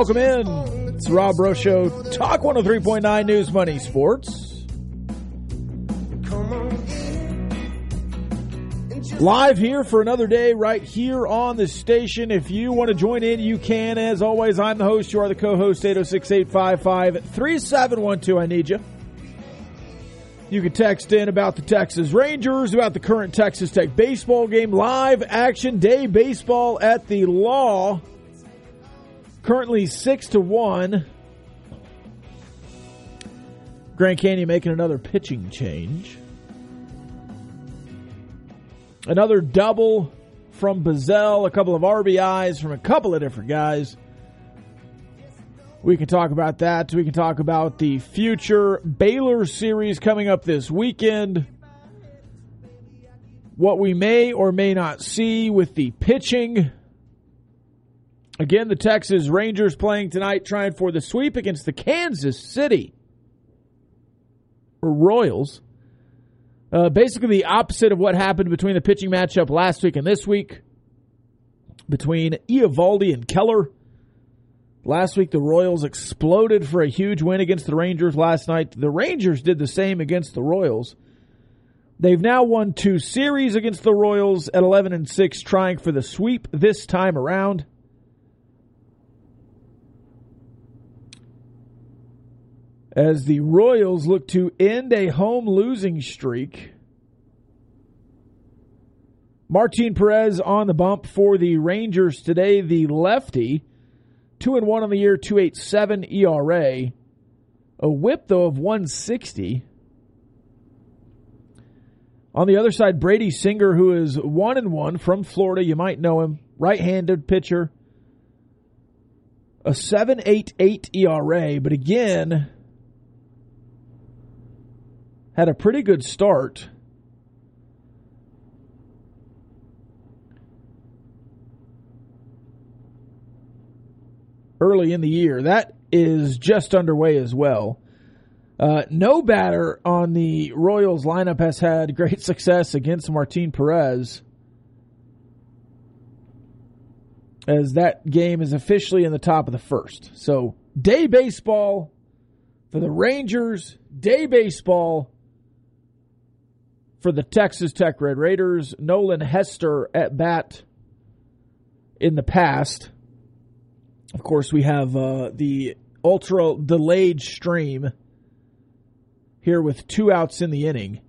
Welcome in. It's Rob Breaux Show. Talk 103.9 News Money Sports. Live here for another day right here on the station. If you want to join in, you can. As always, I'm the host. You are the co-host, 806-855-3712. I need you. You can text in about the Texas Rangers, about the current Texas Tech baseball game, live action day baseball at the Law. Currently six to one. Grand Canyon making another pitching change. Another double from Bazzell, a couple of RBIs from a couple of different guys. We can talk about that. We can talk about the future Baylor series coming up this weekend. What we may or may not see with the pitching. Again, the Texas Rangers playing tonight, trying for the sweep against the Kansas City Royals. Uh, basically, the opposite of what happened between the pitching matchup last week and this week between Eovaldi and Keller. Last week, the Royals exploded for a huge win against the Rangers last night. The Rangers did the same against the Royals. They've now won two series against the Royals at 11 and 6, trying for the sweep this time around. As the Royals look to end a home losing streak. Martin Perez on the bump for the Rangers today, the lefty. 2 and 1 on the year, 287 ERA. A whip, though, of 160. On the other side, Brady Singer, who is 1 and 1 from Florida. You might know him. Right handed pitcher. A 7.88 ERA, but again, had a pretty good start. early in the year. That is just underway as well. Uh, no batter on the Royals lineup has had great success against Martin Perez. As that game is officially in the top of the first. So, day baseball for the Rangers, day baseball for the Texas Tech Red Raiders. Nolan Hester at bat in the past. Of course, we have uh, the ultra delayed stream here with two outs in the inning.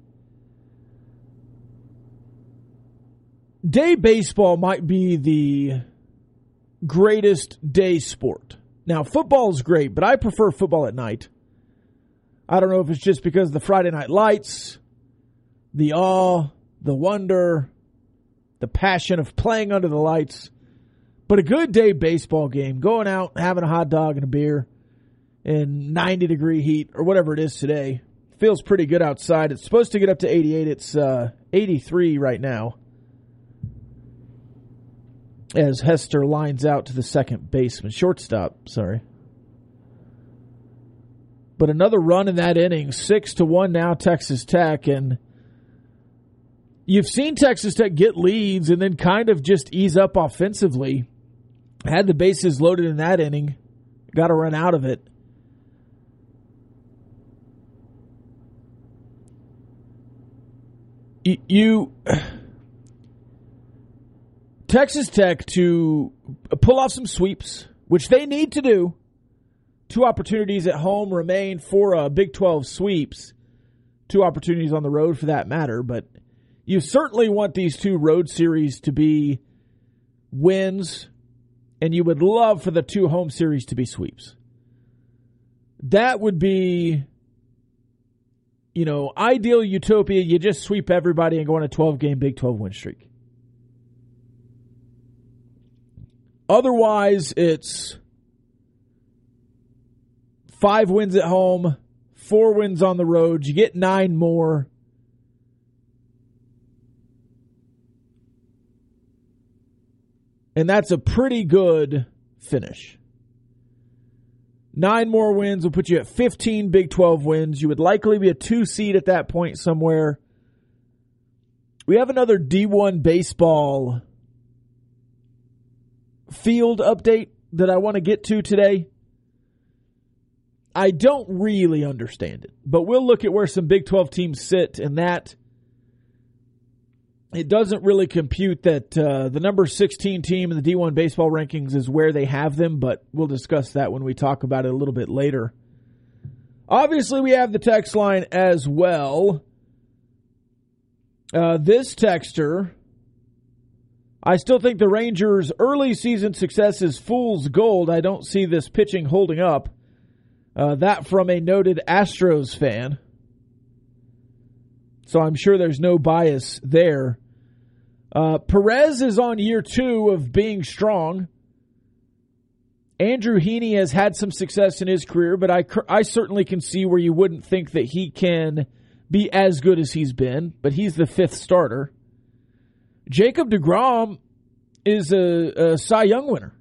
Day baseball might be the greatest day sport. Now, football is great, but I prefer football at night. I don't know if it's just because of the Friday night lights, the awe, the wonder, the passion of playing under the lights. But a good day baseball game, going out, having a hot dog and a beer in 90 degree heat or whatever it is today, feels pretty good outside. It's supposed to get up to 88. It's uh, 83 right now. As Hester lines out to the second baseman, shortstop, sorry. But another run in that inning, six to one now, Texas Tech, and you've seen Texas Tech get leads and then kind of just ease up offensively Had the bases loaded in that inning. Got to run out of it. You, Texas Tech to pull off some sweeps, which they need to do. Two opportunities at home remain for uh, Big 12 sweeps. Two opportunities on the road for that matter, but you certainly want these two road series to be wins, and you would love for the two home series to be sweeps. That would be, you know, ideal utopia. You just sweep everybody and go on a 12 game Big 12 win streak. Otherwise, it's five wins at home, four wins on the road. You get nine more. And that's a pretty good finish. Nine more wins will put you at 15 Big 12 wins. You would likely be a two seed at that point somewhere. We have another D1 baseball field update that I want to get to today. I don't really understand it, but we'll look at where some Big 12 teams sit and that it doesn't really compute that uh, the number 16 team in the D1 baseball rankings is where they have them, but we'll discuss that when we talk about it a little bit later. Obviously, we have the text line as well. Uh, this texter I still think the Rangers' early season success is fool's gold. I don't see this pitching holding up. Uh, that from a noted Astros fan. So I'm sure there's no bias there. Uh, Perez is on year two of being strong. Andrew Heaney has had some success in his career, but I, I certainly can see where you wouldn't think that he can be as good as he's been, but he's the fifth starter. Jacob DeGrom is a, a Cy Young winner.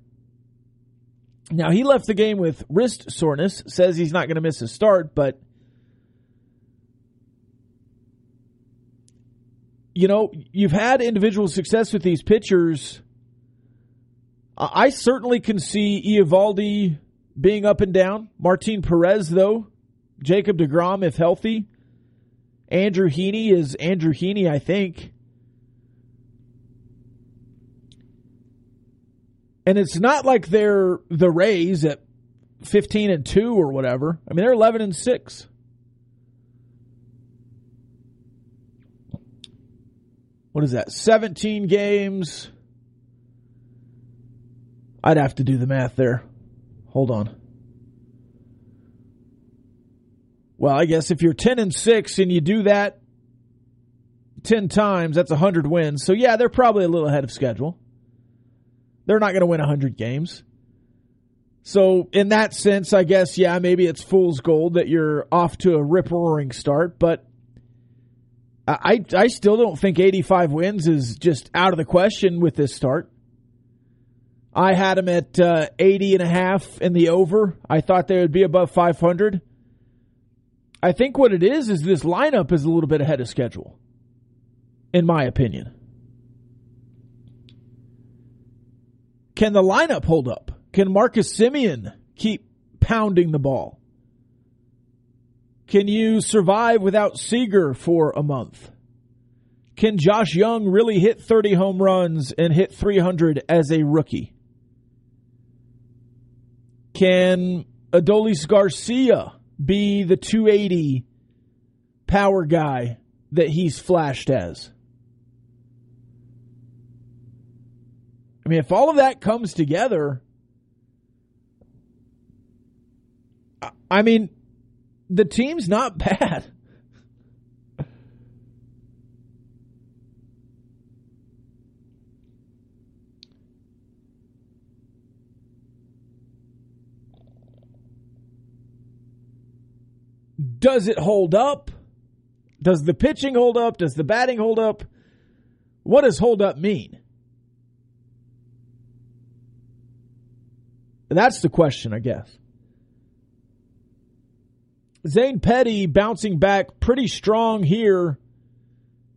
Now, he left the game with wrist soreness, says he's not going to miss a start, but you know, you've had individual success with these pitchers. I certainly can see Eovaldi being up and down. Martin Perez, though, Jacob DeGrom, if healthy. Andrew Heaney is Andrew Heaney, I think. And it's not like they're the Rays at 15 and 2 or whatever. I mean, they're 11 and 6. What is that? 17 games. I'd have to do the math there. Hold on. Well, I guess if you're 10 and 6 and you do that 10 times, that's 100 wins. So, yeah, they're probably a little ahead of schedule. They're not going to win 100 games. So, in that sense, I guess, yeah, maybe it's fool's gold that you're off to a rip roaring start, but I, I still don't think 85 wins is just out of the question with this start. I had them at uh, 80 and a half in the over. I thought they would be above 500. I think what it is is this lineup is a little bit ahead of schedule, in my opinion. Can the lineup hold up? Can Marcus Semien keep pounding the ball? Can you survive without Seager for a month? Can Josh Jung really hit 30 home runs and hit 300 as a rookie? Can Adolis Garcia be the 280 power guy that he's flashed as? I mean, if all of that comes together, I mean, the team's not bad. Does it hold up? Does the pitching hold up? Does the batting hold up? What does hold up mean? That's the question, I guess. Zane Petty bouncing back pretty strong here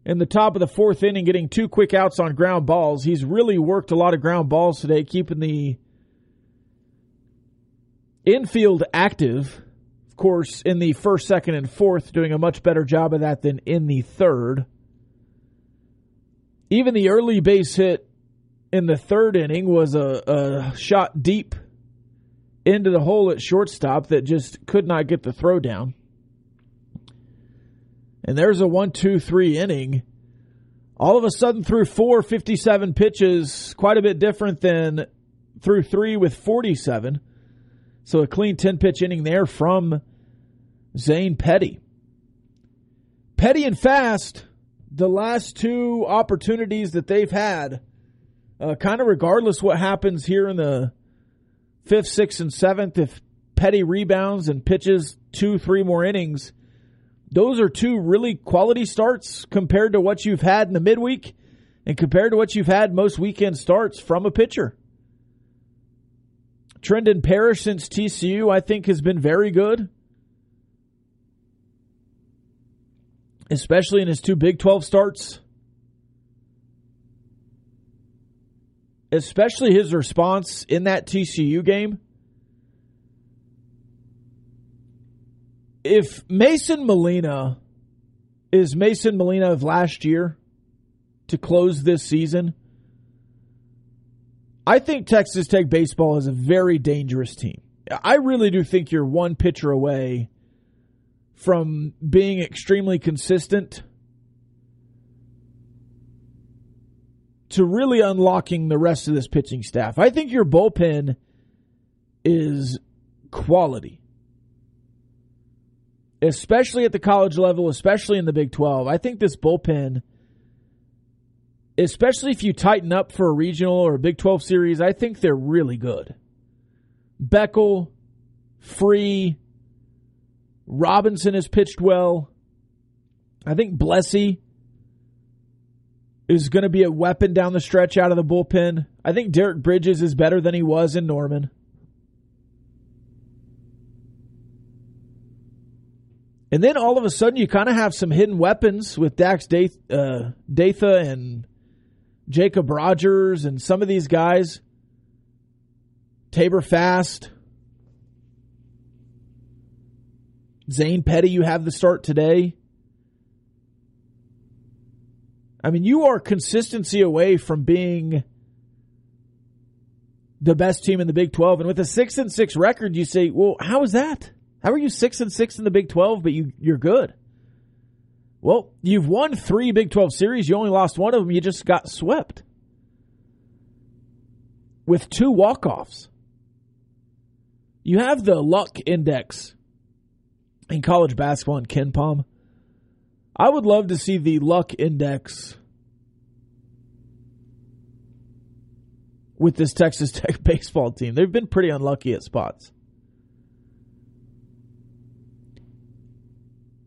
in the top of the fourth inning, getting two quick outs on ground balls. He's really worked a lot of ground balls today, keeping the Infield active, of course, in the first, second, and fourth, doing a much better job of that than in the third. Even the early base hit in the third inning was a, a shot deep into the hole at shortstop that just could not get the throw down. And there's a one, two, three inning. All of a sudden, through four, 57 pitches, quite a bit different than through three with 47. So a clean 10 pitch inning there from Zane Petty. Petty and Fast, the last two opportunities that they've had, uh, kind of regardless what happens here in the fifth, sixth, and seventh, if Petty rebounds and pitches two, three more innings, those are two really quality starts compared to what you've had in the midweek and compared to what you've had most weekend starts from a pitcher. Trendan Parish since TCU, I think, has been very good. Especially in his two Big 12 starts. Especially his response in that TCU game. If Mason Molina is Mason Molina of last year to close this season, I think Texas Tech baseball is a very dangerous team. I really do think you're one pitcher away from being extremely consistent to really unlocking the rest of this pitching staff. I think your bullpen is quality. Especially at the college level, especially in the Big 12. I think this bullpen especially if you tighten up for a regional or a Big 12 series, I think they're really good. Beckel, Free, Robinson has pitched well. I think Blessy is going to be a weapon down the stretch out of the bullpen. I think Derek Bridges is better than he was in Norman. And then all of a sudden, you kind of have some hidden weapons with Dax Datha, uh, Datha and Jacob Rogers and some of these guys, Tabor Fast, Zane Petty, you have the start today. I mean, you are consistency away from being the best team in the Big 12. And with a 6 and 6 record, you say, well, how is that? How are you 6 and 6 in the Big 12, but you, you're good? Well, you've won three Big 12 series. You only lost one of them. You just got swept with two walk offs. You have the luck index in college basketball in KenPom. I would love to see the luck index with this Texas Tech baseball team. They've been pretty unlucky at spots.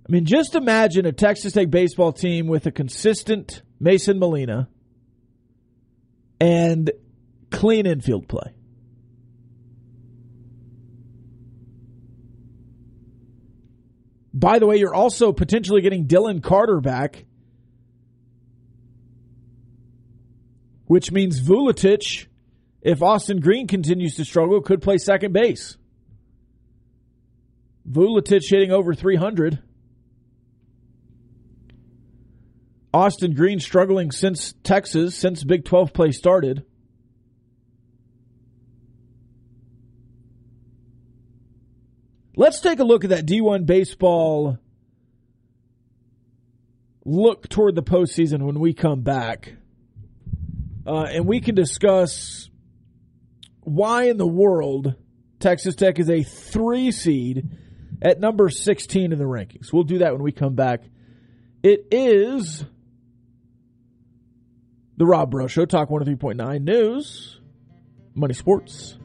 I mean, just imagine a Texas Tech baseball team with a consistent Mason Molina and clean infield play. By the way, you're also potentially getting Dylan Carter back, which means Vuletic, if Austin Green continues to struggle, could play second base. Vuletic hitting over 300. Austin Green struggling since Texas, since Big 12 play started. Let's take a look at that D1 baseball look toward the postseason when we come back. Uh, and we can discuss why in the world Texas Tech is a three seed at number 16 in the rankings. We'll do that when we come back. It is the Rob Breaux Show, Talk 103.9 News, Money Sports.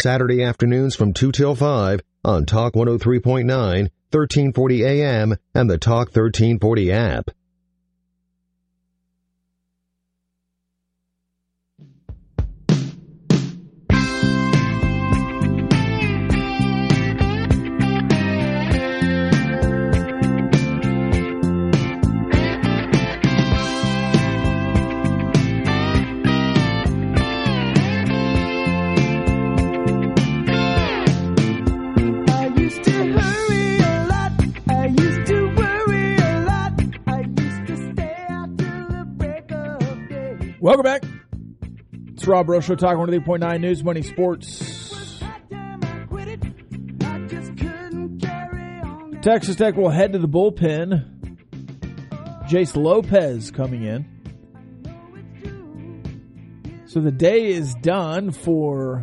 Saturday afternoons from 2 till 5 on Talk 103.9, 1340 AM, and the Talk 1340 app. Welcome back. It's Rob Rocha talking 103.9 News Money Sports. Texas Tech will head to the bullpen. Jace Lopez coming in. So the day is done for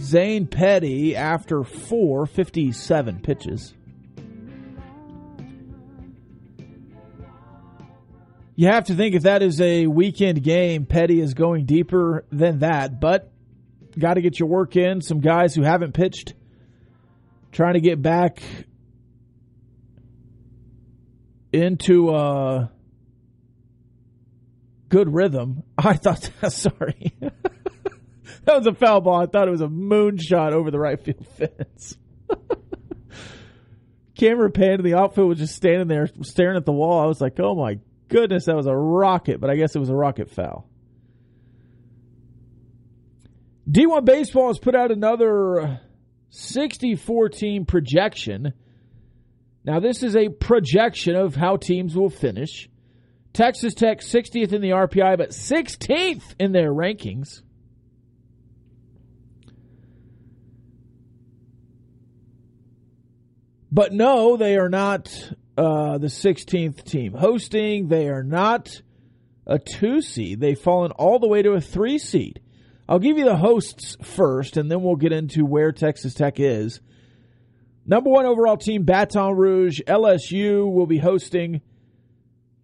Zane Petty after four fifty-seven pitches. You have to think if that is a weekend game, Petty is going deeper than that, but got to get your work in. Some guys who haven't pitched trying to get back into a good rhythm. I thought, sorry. that was a foul ball. I thought it was a moonshot over the right field fence. Camera pan in the outfield was just standing there staring at the wall. I was like, oh my goodness, that was a rocket, but I guess it was a rocket foul. D1 Baseball has put out another 64 team projection. Now, this is a projection of how teams will finish. Texas Tech 60th in the RPI, but 16th in their rankings. But no, they are not uh, the 16th team hosting. They are not a two seed. They've fallen all the way to a three seed. I'll give you the hosts first, and then we'll get into where Texas Tech is. Number one overall team, Baton Rouge. LSU will be hosting.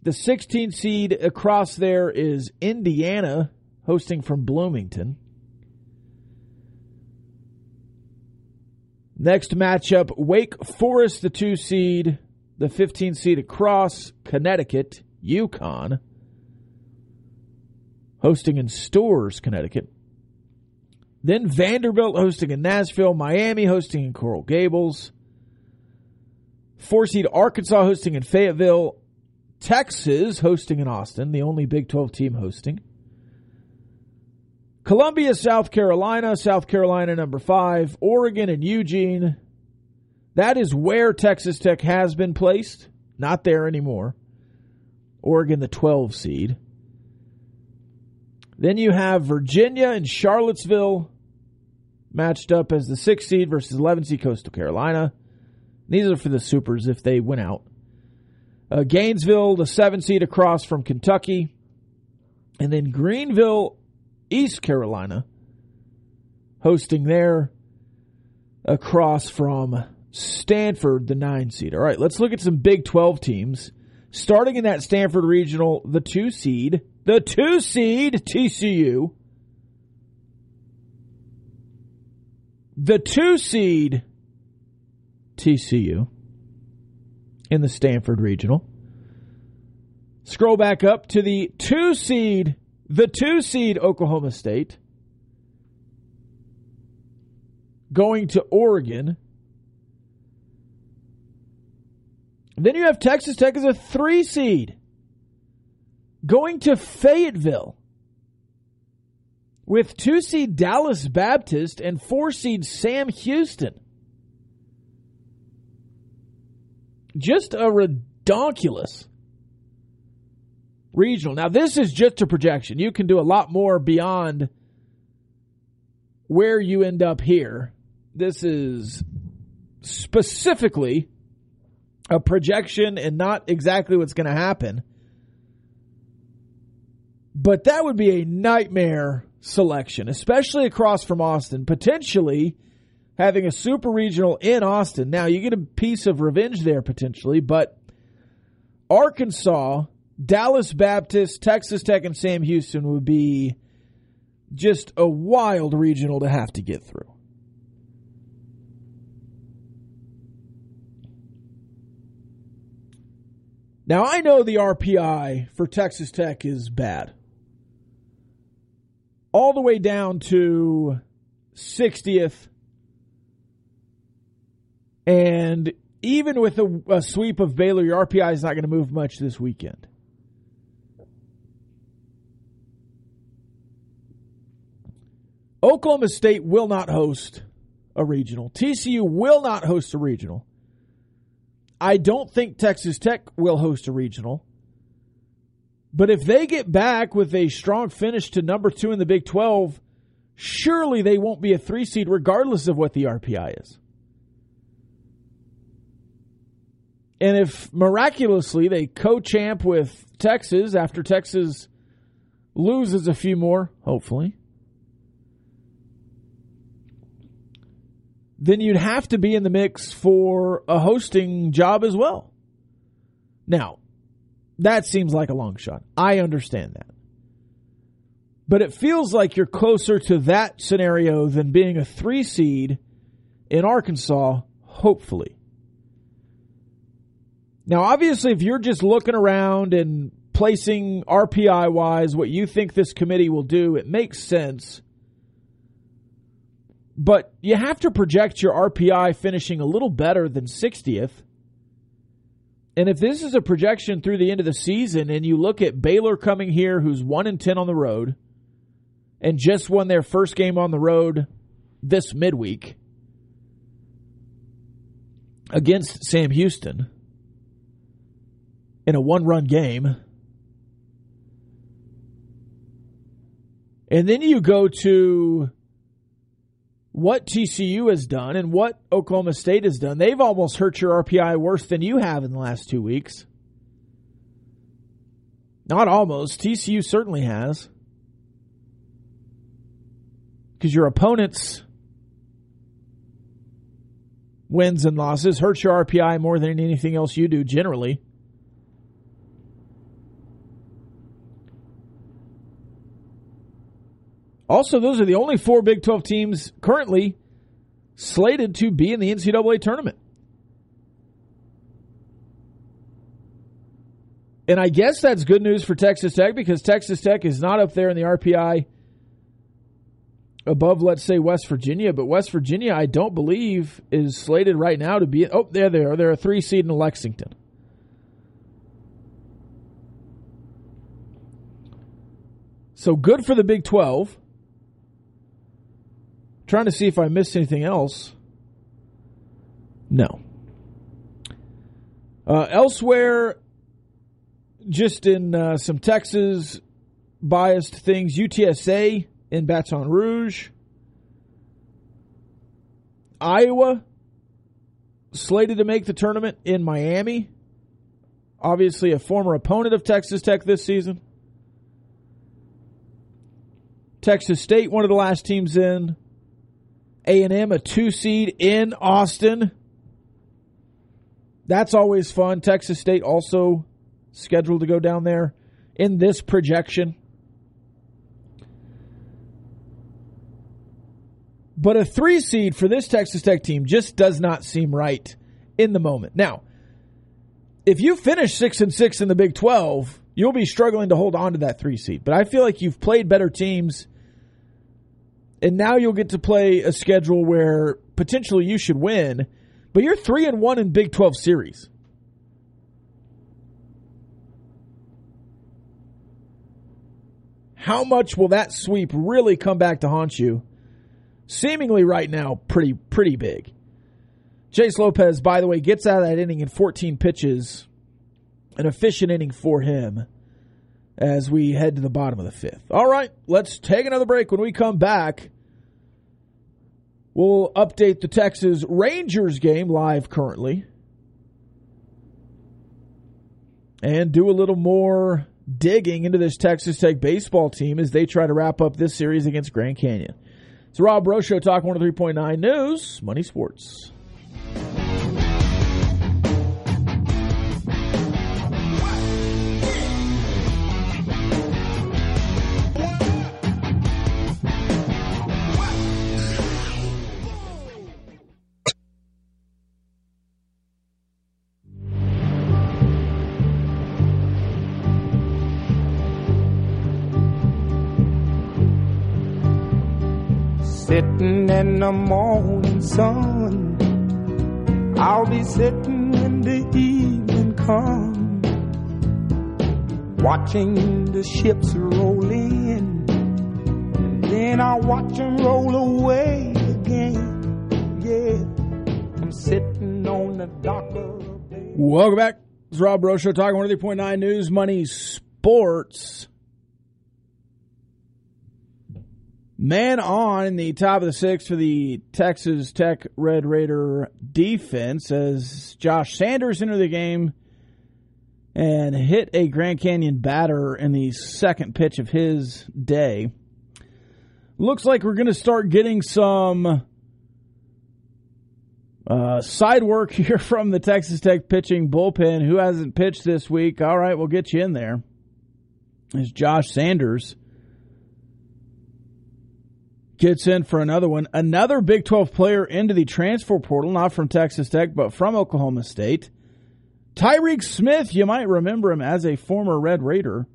The 16th seed across there is Indiana, hosting from Bloomington. Next matchup, Wake Forest, the two seed, the 15 seed across, Connecticut, UConn, hosting in Storrs, Connecticut. Then Vanderbilt hosting in Nashville, Miami hosting in Coral Gables, four seed Arkansas hosting in Fayetteville, Texas hosting in Austin, the only Big 12 team hosting. Columbia, South Carolina, South Carolina number five, Oregon and Eugene. That is where Texas Tech has been placed. Not there anymore. Oregon, the 12 seed. Then you have Virginia and Charlottesville matched up as the 6 seed versus 11 seed Coastal Carolina. These are for the Supers if they win out. Uh, Gainesville, the 7 seed across from Kentucky. And then Greenville East Carolina hosting there across from Stanford, the nine seed. All right, let's look at some Big 12 teams. Starting in that Stanford regional, the two seed, the two seed TCU, the two seed TCU in the Stanford regional. Scroll back up to the two seed the two seed Oklahoma State going to Oregon. Then you have Texas Tech as a three seed going to Fayetteville with two seed Dallas Baptist and four seed Sam Houston. Just a redonkulous regional. Now, this is just a projection. You can do a lot more beyond where you end up here. This is specifically a projection and not exactly what's going to happen. But that would be a nightmare selection, especially across from Austin, potentially having a super regional in Austin. Now, you get a piece of revenge there potentially, but Arkansas Dallas Baptist, Texas Tech, and Sam Houston would be just a wild regional to have to get through. Now, I know the RPI for Texas Tech is bad. All the way down to 60th. And even with a, a sweep of Baylor, your RPI is not going to move much this weekend. Oklahoma State will not host a regional. TCU will not host a regional. I don't think Texas Tech will host a regional. But if they get back with a strong finish to number two in the Big 12, surely they won't be a three seed regardless of what the RPI is. And if miraculously they co champ with Texas after Texas loses a few more, hopefully, then you'd have to be in the mix for a hosting job as well. Now, that seems like a long shot. I understand that. But it feels like you're closer to that scenario than being a three seed in Arkansas, hopefully. Now, obviously, if you're just looking around and placing RPI wise what you think this committee will do, it makes sense. But you have to project your RPI finishing a little better than 60th. And if this is a projection through the end of the season and you look at Baylor coming here who's 1 and 10 on the road and just won their first game on the road this midweek against Sam Houston in a one-run game. And then you go to what TCU has done and what Oklahoma State has done, they've almost hurt your RPI worse than you have in the last two weeks. Not almost. TCU certainly has. Because your opponent's wins and losses hurt your RPI more than anything else you do generally. Also, those are the only four Big 12 teams currently slated to be in the NCAA tournament. And I guess that's good news for Texas Tech because Texas Tech is not up there in the RPI above, let's say, West Virginia. But West Virginia, I don't believe, is slated right now to be. Oh, there they are. They're a three seed in Lexington. So good for the Big 12. Trying to see if I missed anything else. No. Uh, elsewhere, just in uh, some Texas biased things, UTSA in Baton Rouge. Iowa slated to make the tournament in Miami. Obviously, a former opponent of Texas Tech this season. Texas State, one of the last teams in. A&M a 2 seed in Austin. That's always fun. Texas State also scheduled to go down there in this projection. But a 3 seed for this Texas Tech team just does not seem right in the moment. Now, if you finish 6 and 6 in the Big 12, you'll be struggling to hold on to that 3 seed. But I feel like you've played better teams and now you'll get to play a schedule where potentially you should win, but you're three and one in Big Twelve series. How much will that sweep really come back to haunt you? Seemingly right now, pretty pretty big. Jace Lopez, by the way, gets out of that inning in 14 pitches. An efficient inning for him as we head to the bottom of the fifth. All right, let's take another break. When we come back, we'll update the Texas Rangers game live currently and do a little more digging into this Texas Tech baseball team as they try to wrap up this series against Grand Canyon. It's Rob Breaux Show, Talk 103.9 News, Money Sports. Sitting in the morning sun, I'll be sitting when the evening comes, watching the ships roll in, then I'll watch them roll away again. Yeah, I'm sitting on the dock of the bay. Welcome back. It's Rob Show, talking 103.9 News, Money, sports. Man on in the top of the sixth for the Texas Tech Red Raider defense as Josh Sanders entered the game and hit a Grand Canyon batter in the second pitch of his day. Looks like we're going to start getting some uh, side work here from the Texas Tech pitching bullpen. Who hasn't pitched this week? All right, we'll get you in there. Is Josh Sanders gets in for another one. Another Big 12 player into the transfer portal, not from Texas Tech, but from Oklahoma State. Tyreek Smith, you might remember him as a former Red Raider.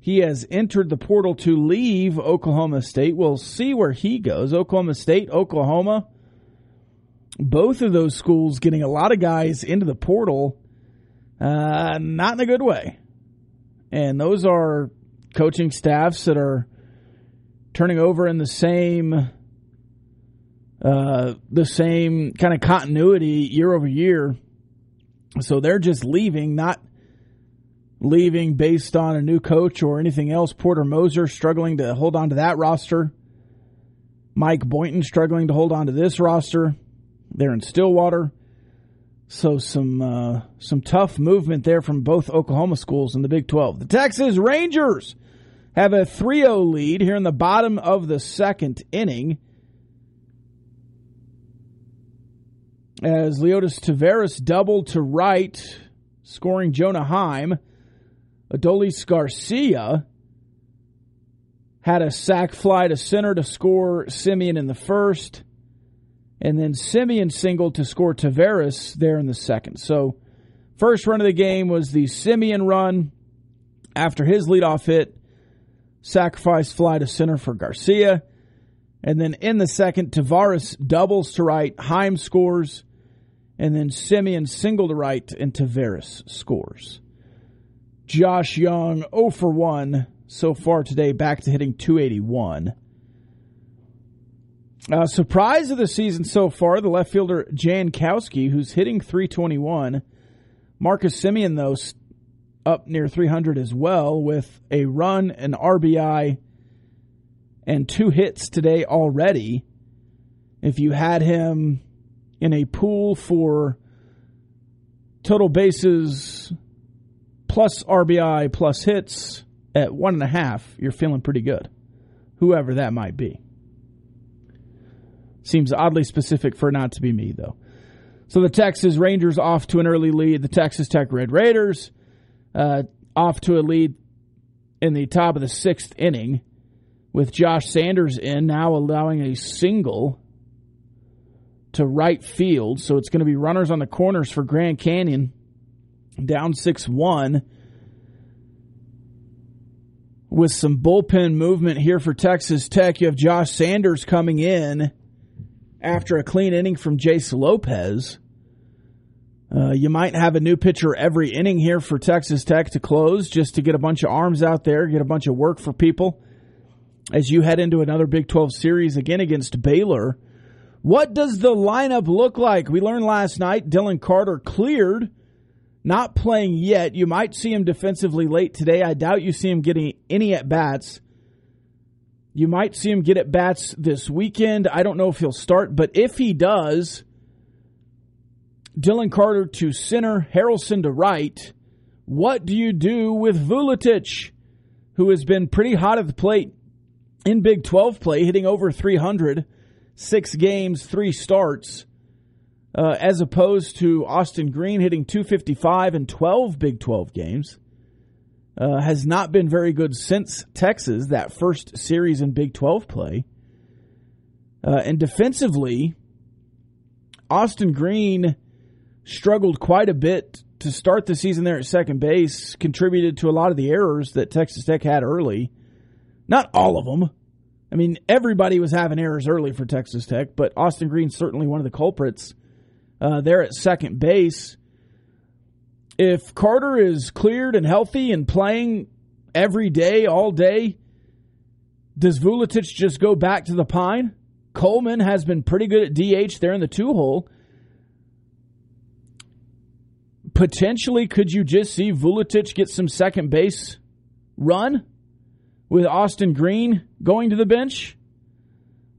He has entered the portal to leave Oklahoma State. We'll see where he goes. Oklahoma State, Oklahoma. Both of those schools getting a lot of guys into the portal, uh, not in a good way. And those are coaching staffs that are turning over in the same uh, the same kind of continuity year over year. So they're just leaving, not leaving based on a new coach or anything else. Porter Moser struggling to hold on to that roster. Mike Boynton struggling to hold on to this roster. They're in Stillwater. So some uh, some tough movement there from both Oklahoma schools in the Big 12. The Texas Rangers have a 3-0 lead here in the bottom of the second inning. As Leody Taveras doubled to right, scoring Jonah Heim. Adolis Garcia had a sac fly to center to score Semien in the first. And then Semien singled to score Taveras there in the second. So, first run of the game was the Semien run after his leadoff hit, sacrifice fly to center for Garcia. And then in the second, Taveras doubles to right, Heim scores, and then Semien single to right, and Taveras scores. Josh Jung 0 for 1 so far today, back to hitting 281. Uh, surprise of the season so far, the left fielder Jankowski, who's hitting 321. Marcus Semien, though, up near 300 as well, with a run, an RBI, and two hits today already. If you had him in a pool for total bases plus RBI plus hits at one and a half, you're feeling pretty good. Whoever that might be. Seems oddly specific for not to be me, though. So the Texas Rangers off to an early lead. The Texas Tech Red Raiders uh, off to a lead in the top of the sixth inning with Josh Sanders in, now allowing a single to right field. So it's going to be runners on the corners for Grand Canyon down 6 1 with some bullpen movement here for Texas Tech. You have Josh Sanders coming in after a clean inning from Jace Lopez. Uh, you might have a new pitcher every inning here for Texas Tech to close just to get a bunch of arms out there, get a bunch of work for people as you head into another Big 12 series again against Baylor. What does the lineup look like? We learned last night Dylan Carter cleared not playing yet. You might see him defensively late today. I doubt you see him getting any at bats. You might see him get at bats this weekend. I don't know if he'll start, but if he does, Dylan Carter to center, Harrelson to right. What do you do with Vuletic, who has been pretty hot at the plate in Big 12 play, hitting over 300, six games, three starts? uh, as opposed to Austin Green hitting 255 in 12 Big 12 games. Uh, has not been very good since Texas, that first series in Big 12 play. Uh, and defensively, Austin Green struggled quite a bit to start the season there at second base, contributed to a lot of the errors that Texas Tech had early. Not all of them. I mean, everybody was having errors early for Texas Tech, but Austin Green's certainly one of the culprits uh, there at second base. If Carter is cleared and healthy and playing every day, all day, does Vuletic just go back to the pine? Coleman has been pretty good at DH there in the two hole. Potentially, could you just see Vuletic get some second base run with Austin Green going to the bench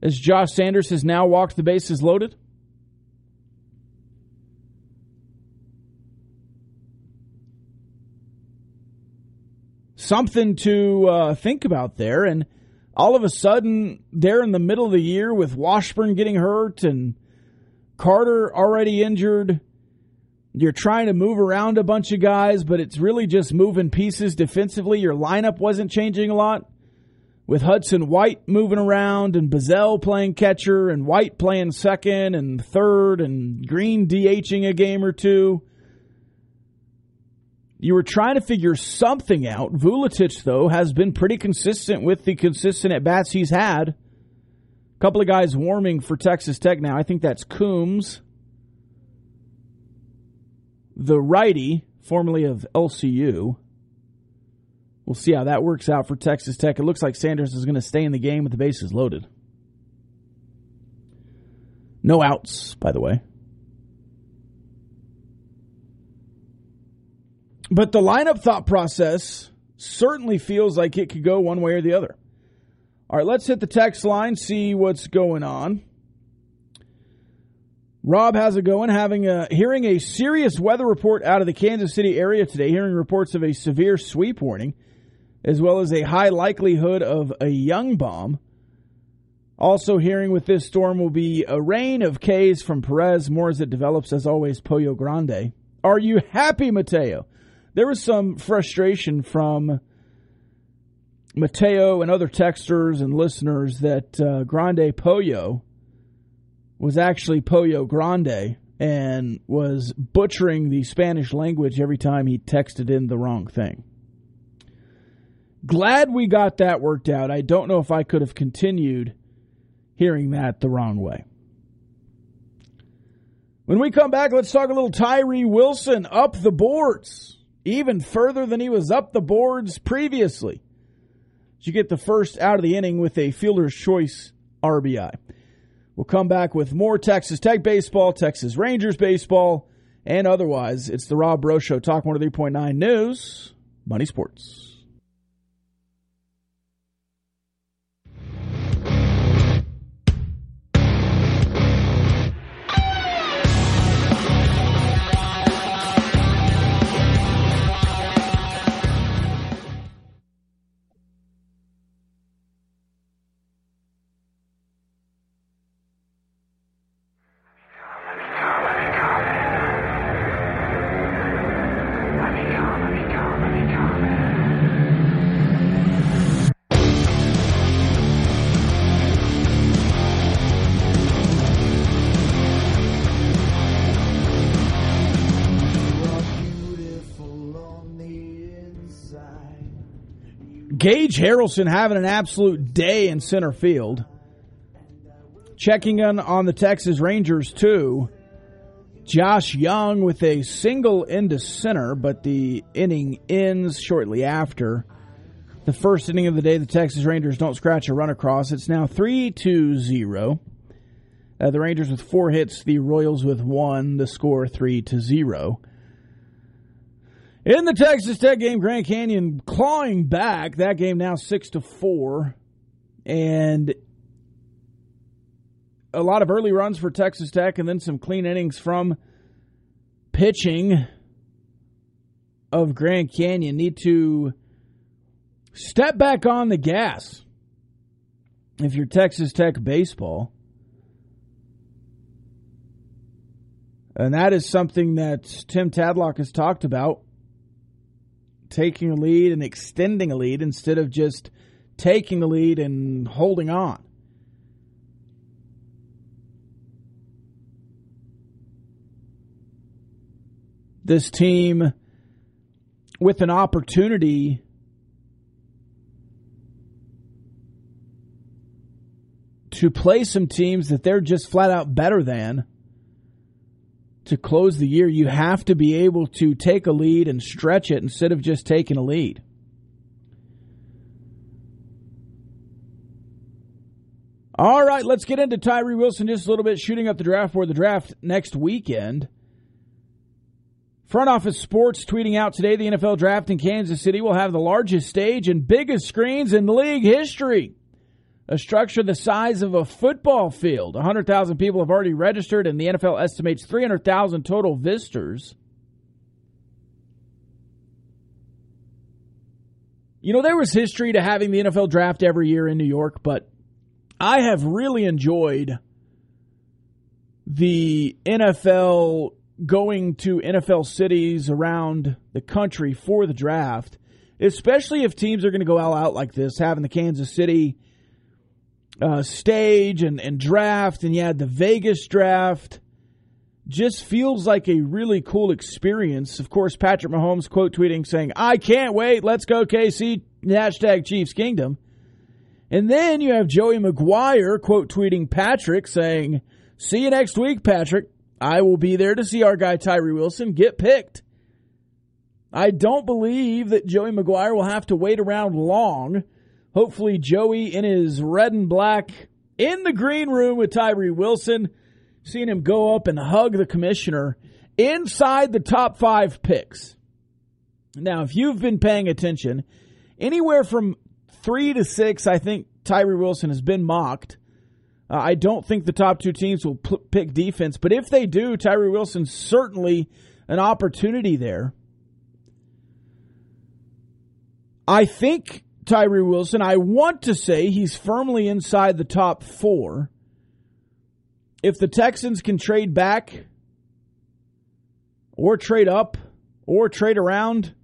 as Josh Sanders has now walked the bases loaded? Something to uh, think about there. And all of a sudden, they're in the middle of the year with Washburn getting hurt and Carter already injured. You're trying to move around a bunch of guys, but it's really just moving pieces defensively. Your lineup wasn't changing a lot with Hudson White moving around and Bazzell playing catcher and White playing second and third and Green DHing a game or two. You were trying to figure something out. Vuletic, though, has been pretty consistent with the consistent at bats he's had. A couple of guys warming for Texas Tech now. I think that's Coombs, the righty, formerly of LCU. We'll see how that works out for Texas Tech. It looks like Sanders is going to stay in the game with the bases loaded. No outs, by the way. But the lineup thought process certainly feels like it could go one way or the other. All right, let's hit the text line, see what's going on. Rob how's it going, having a hearing a serious weather report out of the Kansas City area today, hearing reports of a severe sweep warning as well as a high likelihood of a young bomb. Also, hearing with this storm will be a rain of K's from Perez. More as it develops, as always, Pollo Grande. Are you happy, Mateo? There was some frustration from Mateo and other texters and listeners that uh, Grande Pollo was actually Pollo Grande and was butchering the Spanish language every time he texted in the wrong thing. Glad we got that worked out. I don't know if I could have continued hearing that the wrong way. When we come back, let's talk a little Tyree Wilson up the boards, even further than he was up the boards previously. You get the first out of the inning with a fielder's choice RBI. We'll come back with more Texas Tech baseball, Texas Rangers baseball, and otherwise. It's the Rob Breaux Show, Talk 103.9 News, Money Sports. Gage Harrelson having an absolute day in center field. Checking in on the Texas Rangers, too. Josh Jung with a single into center, but the inning ends shortly after. The first inning of the day, the Texas Rangers don't scratch a run across. It's now 3 2 0. Uh, the Rangers with four hits, the Royals with one, the score 3 to 0. In the Texas Tech game, Grand Canyon clawing back. That game now six to four, and a lot of early runs for Texas Tech, and then some clean innings from pitching of Grand Canyon. Need to step back on the gas if you're Texas Tech baseball. And that is something that Tim Tadlock has talked about taking a lead and extending a lead instead of just taking the lead and holding on. This team with an opportunity to play some teams that they're just flat out better than to close the year, you have to be able to take a lead and stretch it instead of just taking a lead. All right, let's get into Tyree Wilson just a little bit, shooting up the draft for The draft next weekend. Front Office Sports tweeting out today the NFL draft in Kansas City will have the largest stage and biggest screens in league history. A structure the size of a football field. 100,000 people have already registered, and the NFL estimates 300,000 total visitors. You know, there was history to having the NFL draft every year in New York, but I have really enjoyed the NFL going to NFL cities around the country for the draft, especially if teams are going to go all out like this, having the Kansas City uh, stage and, and draft, and you had the Vegas draft. Just feels like a really cool experience. Of course, Patrick Mahomes quote tweeting saying, I can't wait. Let's go, KC. Hashtag Chiefs Kingdom. And then you have Joey McGuire quote tweeting Patrick saying, See you next week, Patrick. I will be there to see our guy Tyree Wilson get picked. I don't believe that Joey McGuire will have to wait around long. Hopefully, Joey in his red and black in the green room with Tyree Wilson, seeing him go up and hug the commissioner inside the top five picks. Now, if you've been paying attention, anywhere from three to six, I think Tyree Wilson has been mocked. Uh, I don't think the top two teams will p- pick defense, but if they do, Tyree Wilson's certainly an opportunity there. I think Tyree Wilson, I want to say he's firmly inside the top four. If the Texans can trade back or trade up or trade around,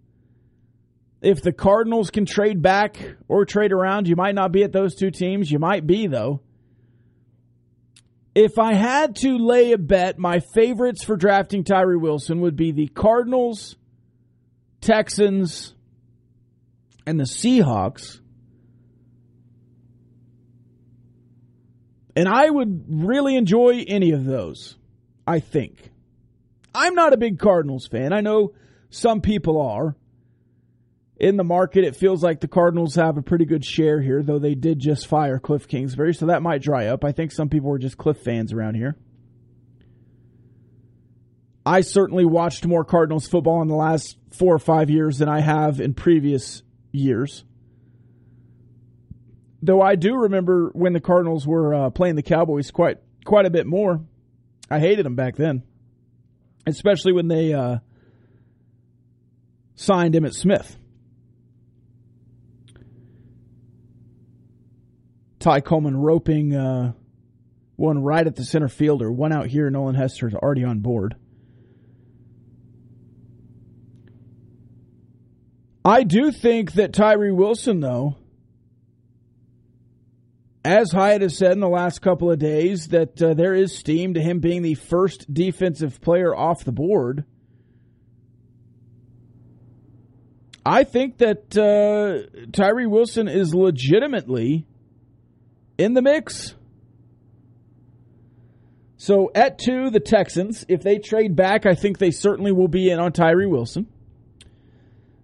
if the Cardinals can trade back or trade around, you might not be at those two teams. You might be, though. If I had to lay a bet, my favorites for drafting Tyree Wilson would be the Cardinals, Texans, and the Seahawks. And I would really enjoy any of those, I think. I'm not a big Cardinals fan. I know some people are in the market, it feels like the Cardinals have a pretty good share here, though they did just fire Cliff Kingsbury, so that might dry up. I think some people were just Cliff fans around here. I certainly watched more Cardinals football in the last four or five years than I have in previous years. Though I do remember when the Cardinals were uh, playing the Cowboys quite quite a bit more. I hated them back then, especially when they uh, signed Emmitt Smith. Ty Coleman roping uh, one right at the center fielder, one out here. Nolan Hester's already on board. I do think that Tyree Wilson, though, as Hyatt has said in the last couple of days, that uh, there is steam to him being the first defensive player off the board. I think that uh, Tyree Wilson is legitimately in the mix. So at two, the Texans. If they trade back, I think they certainly will be in on Tyree Wilson.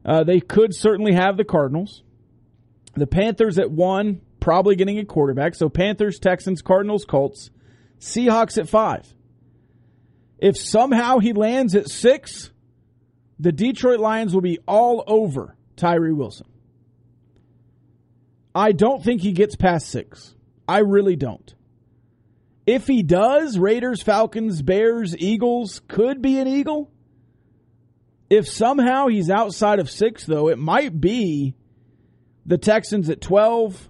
Uh, they could certainly have the Cardinals. The Panthers at one, probably getting a quarterback. So Panthers, Texans, Cardinals, Colts. Seahawks at five. If somehow he lands at six, the Detroit Lions will be all over Tyree Wilson. I don't think he gets past six. I really don't. If he does, Raiders, Falcons, Bears, Eagles could be an Eagle. If somehow he's outside of six, though, it might be the Texans at 12.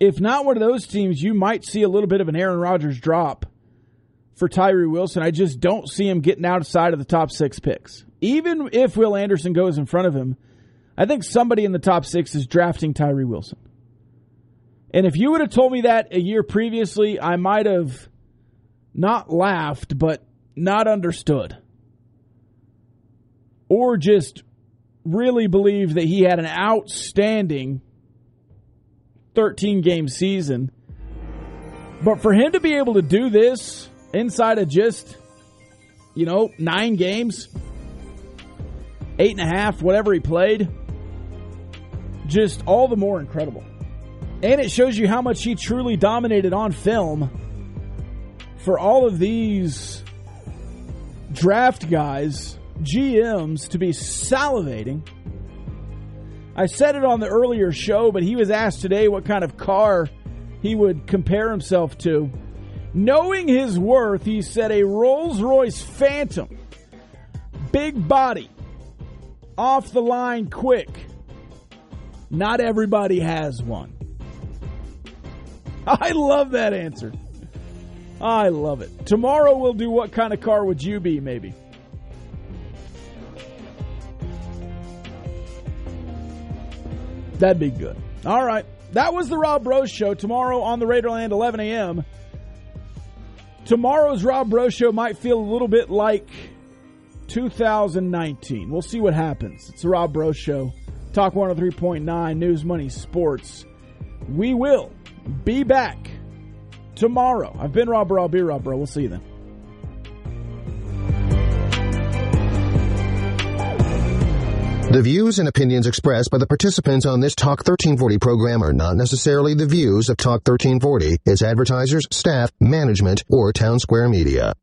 If not one of those teams, you might see a little bit of an Aaron Rodgers drop for Tyree Wilson. I just don't see him getting outside of the top six picks. Even if Will Anderson goes in front of him, I think somebody in the top six is drafting Tyree Wilson. And if you would have told me that a year previously, I might have not laughed, but not understood. Or just really believed that he had an outstanding 13 game season. But for him to be able to do this inside of just, you know, nine games, eight and a half, whatever he played, just all the more incredible. And it shows you how much he truly dominated on film for all of these draft guys, GMs, to be salivating. I said it on the earlier show, but he was asked today what kind of car he would compare himself to. Knowing his worth, he said a Rolls Royce Phantom. Big body. Off the line quick. Not everybody has one. I love that answer. I love it. Tomorrow we'll do what kind of car would you be, maybe? That'd be good. All right. That was the Rob Breaux Show. Tomorrow on the Raiderland, 11 a.m. Tomorrow's Rob Breaux Show might feel a little bit like 2019. We'll see what happens. It's the Rob Breaux Show. Talk 103.9 News Money Sports. We will be back tomorrow. I've been Rob Breaux. I'll be Rob Breaux. We'll see you then. The views and opinions expressed by the participants on this Talk 1340 program are not necessarily the views of Talk 1340, its advertisers, staff, management, or Town Square Media.